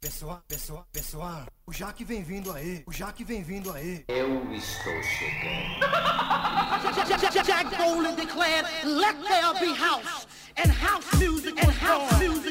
Pessoal, pessoal, pessoal, o Jaque vem vindo aí, o Jaque vem vindo aí. Eu estou chegando. Jack Boland declared, "Let there be house," and house music and house music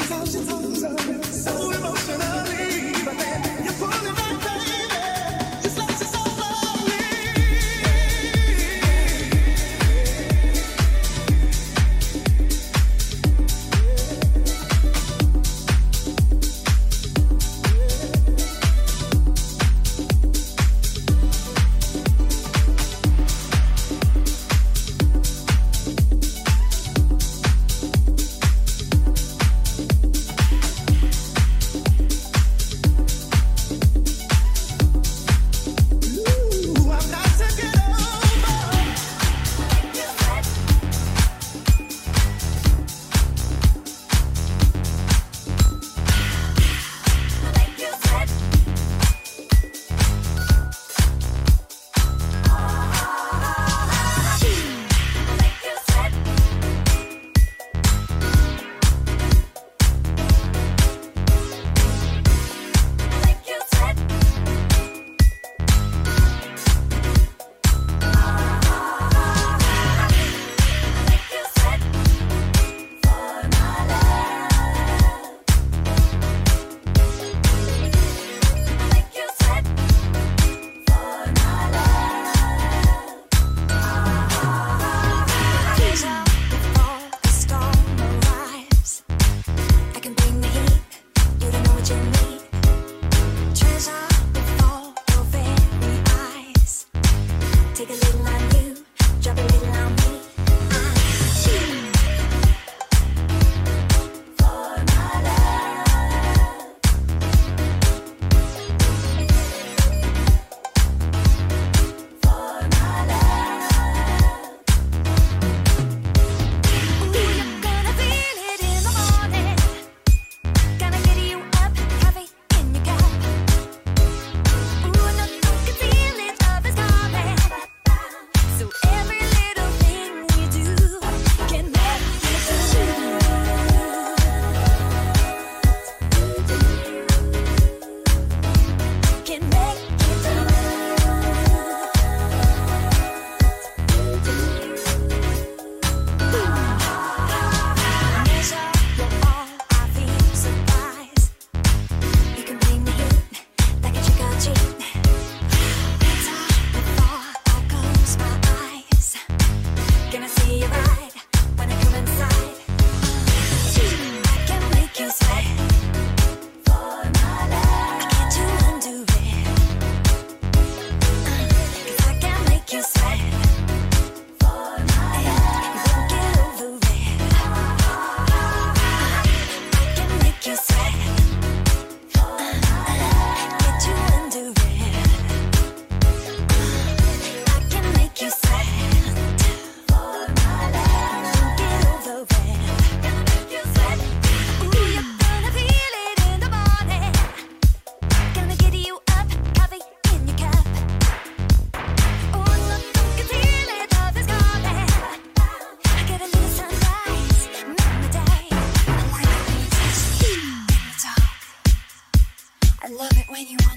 so, emotionally.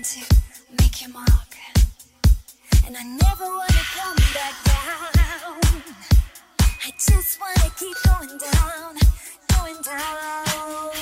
To make your mark. And I never wanna come back down. I just wanna keep going down, going down.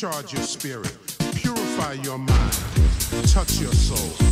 Recharge your spirit, purify your mind, touch your soul,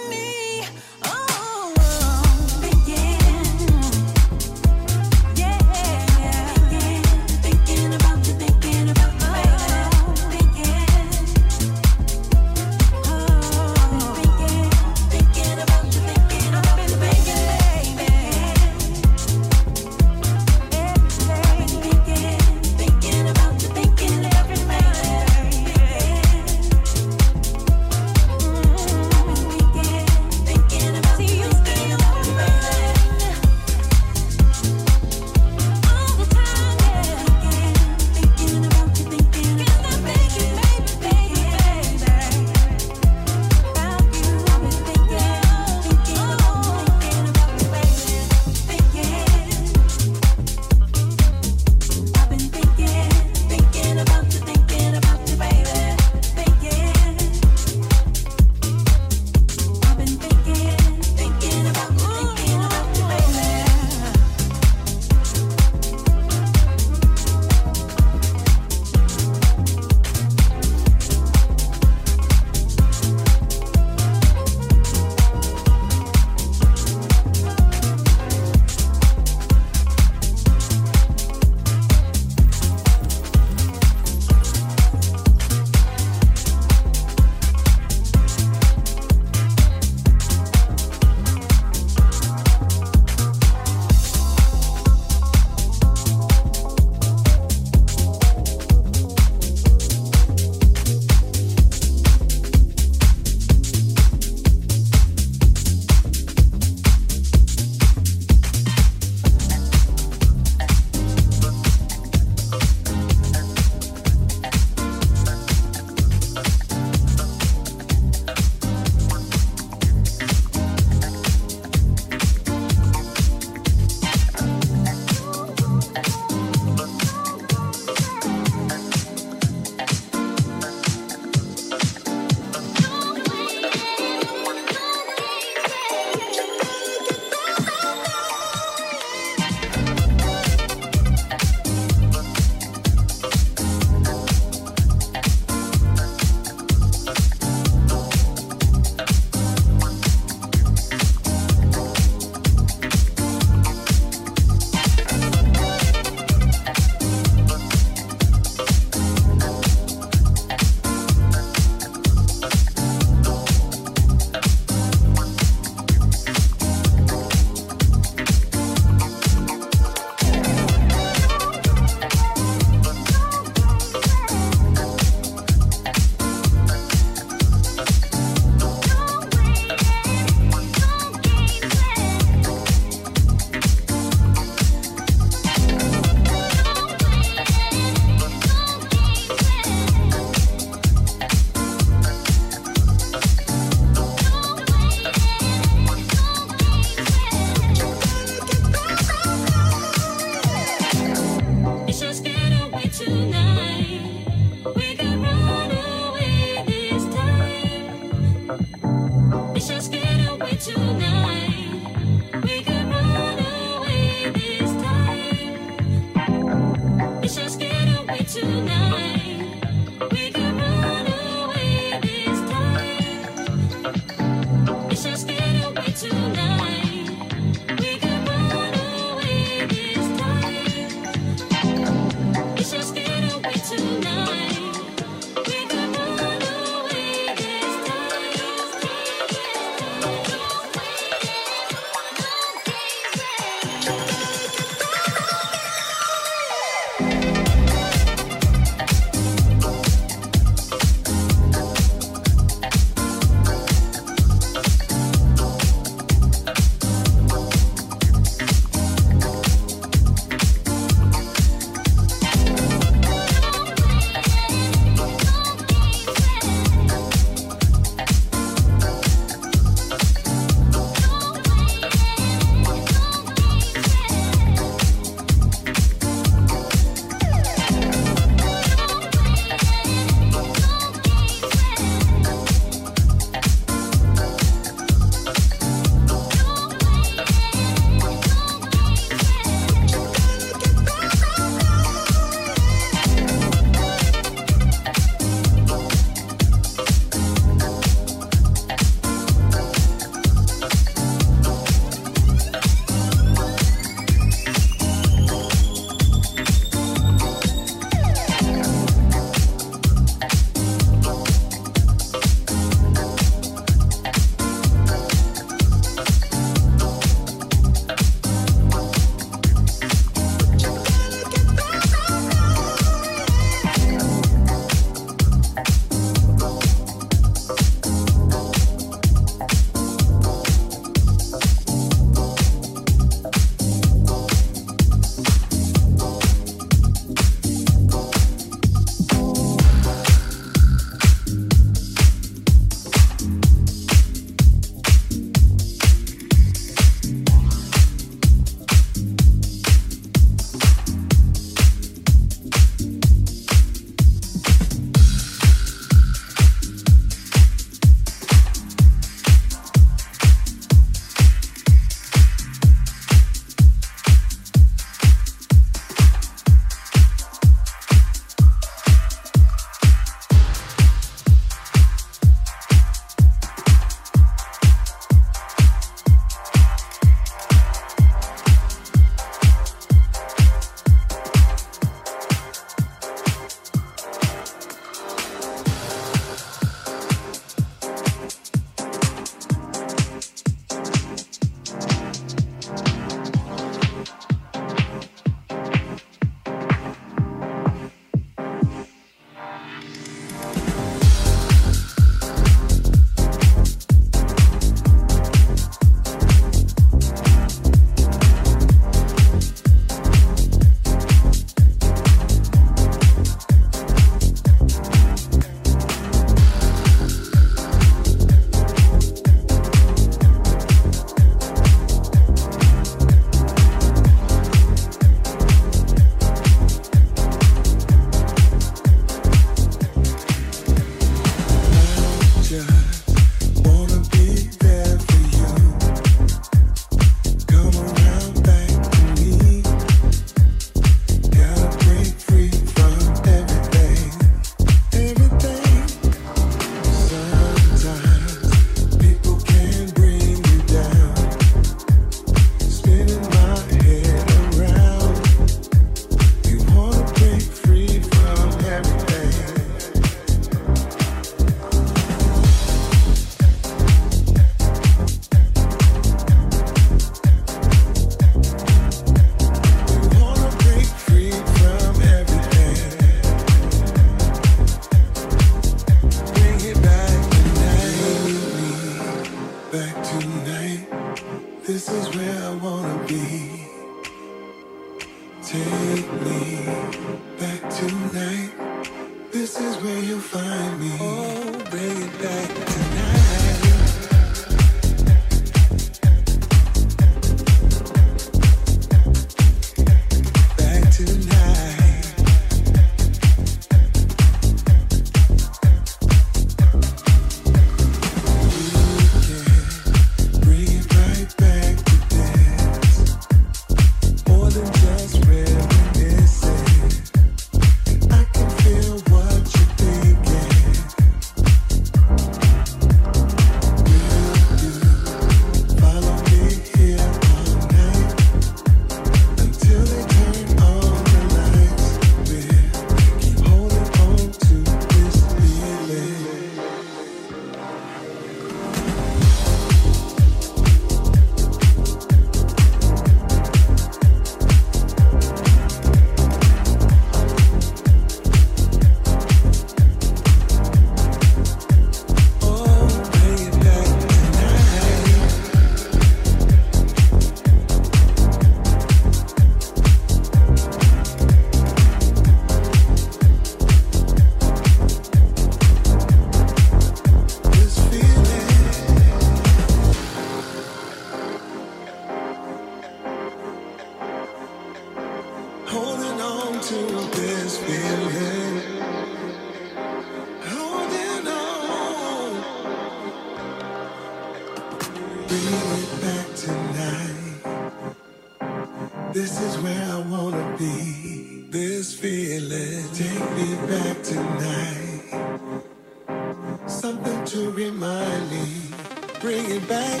bring it back.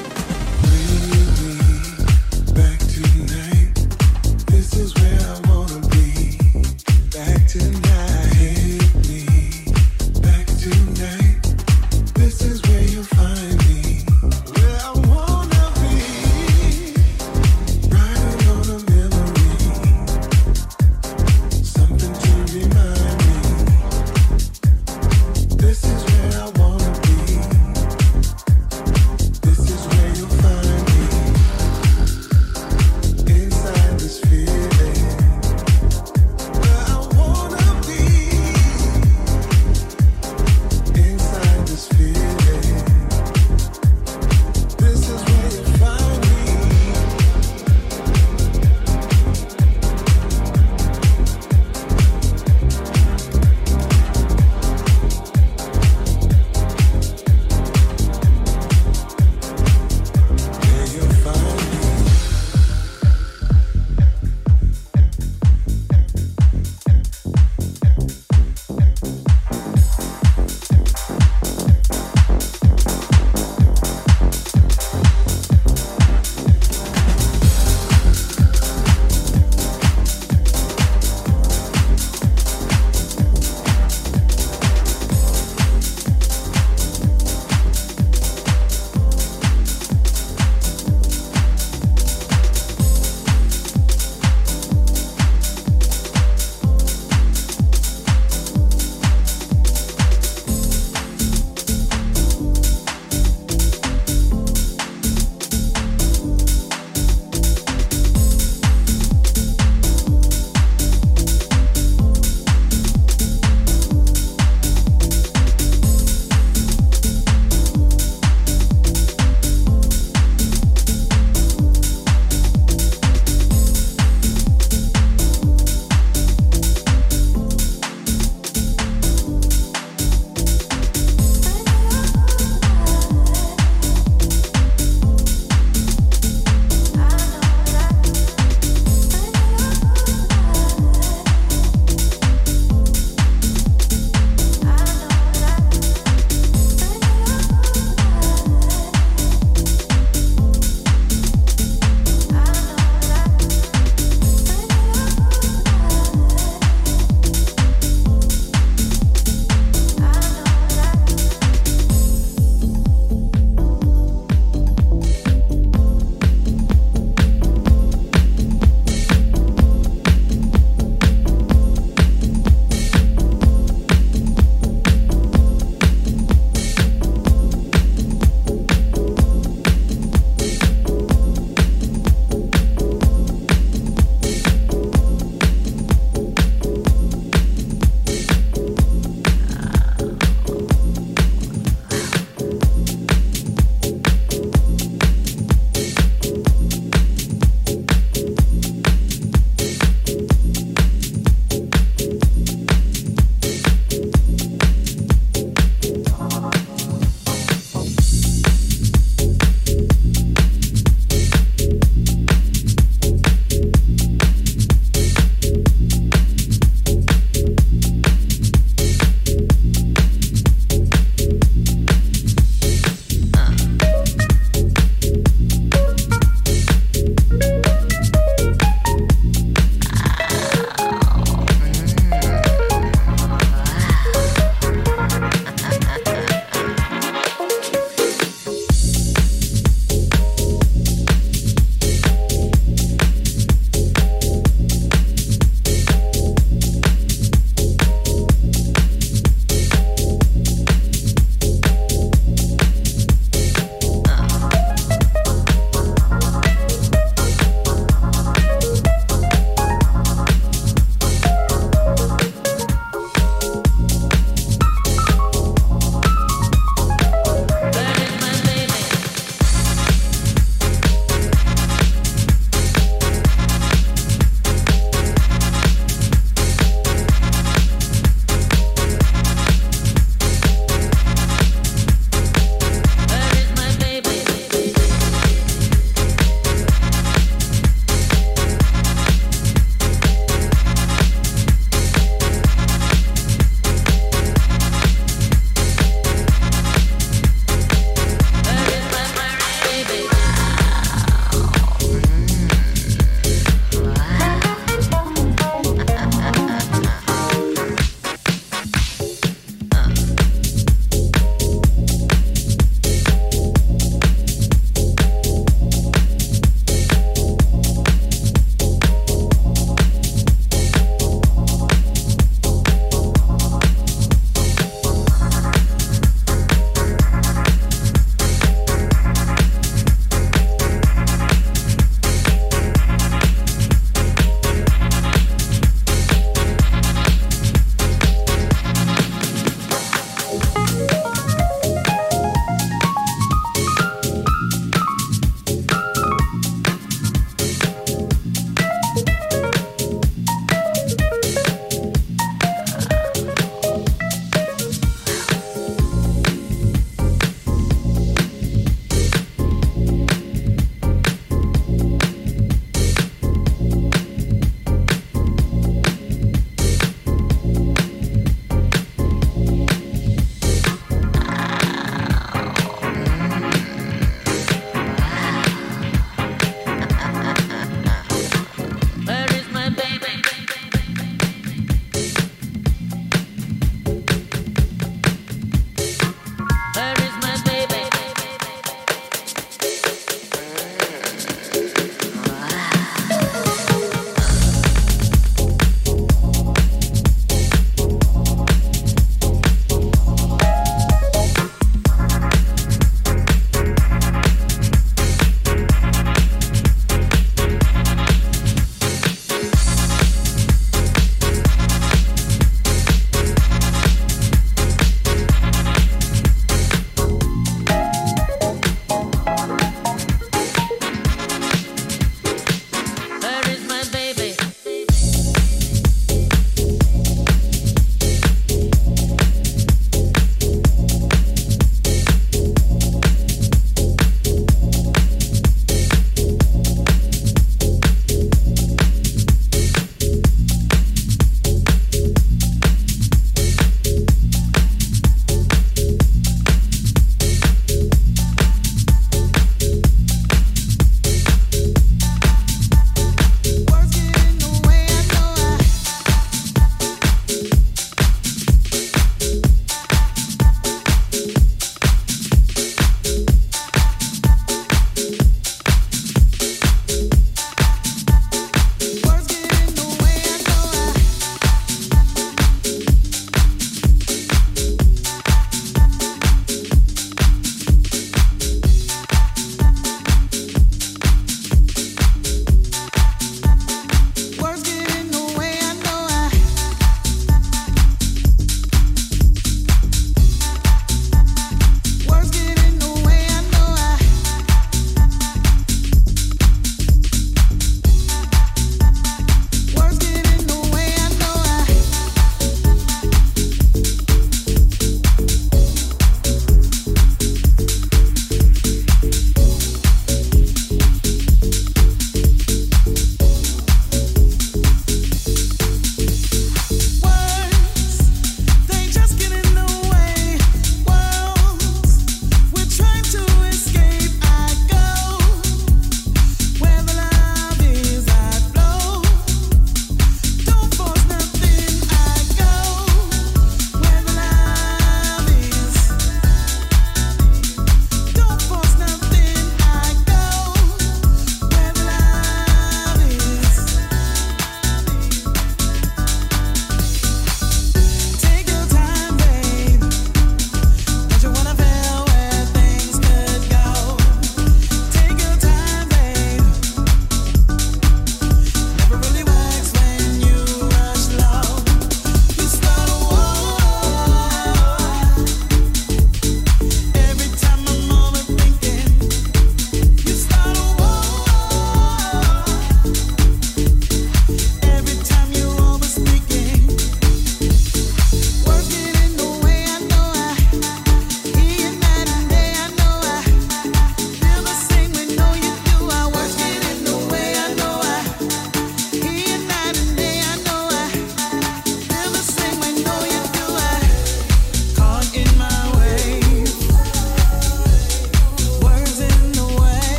Bring me back tonight. This is where I.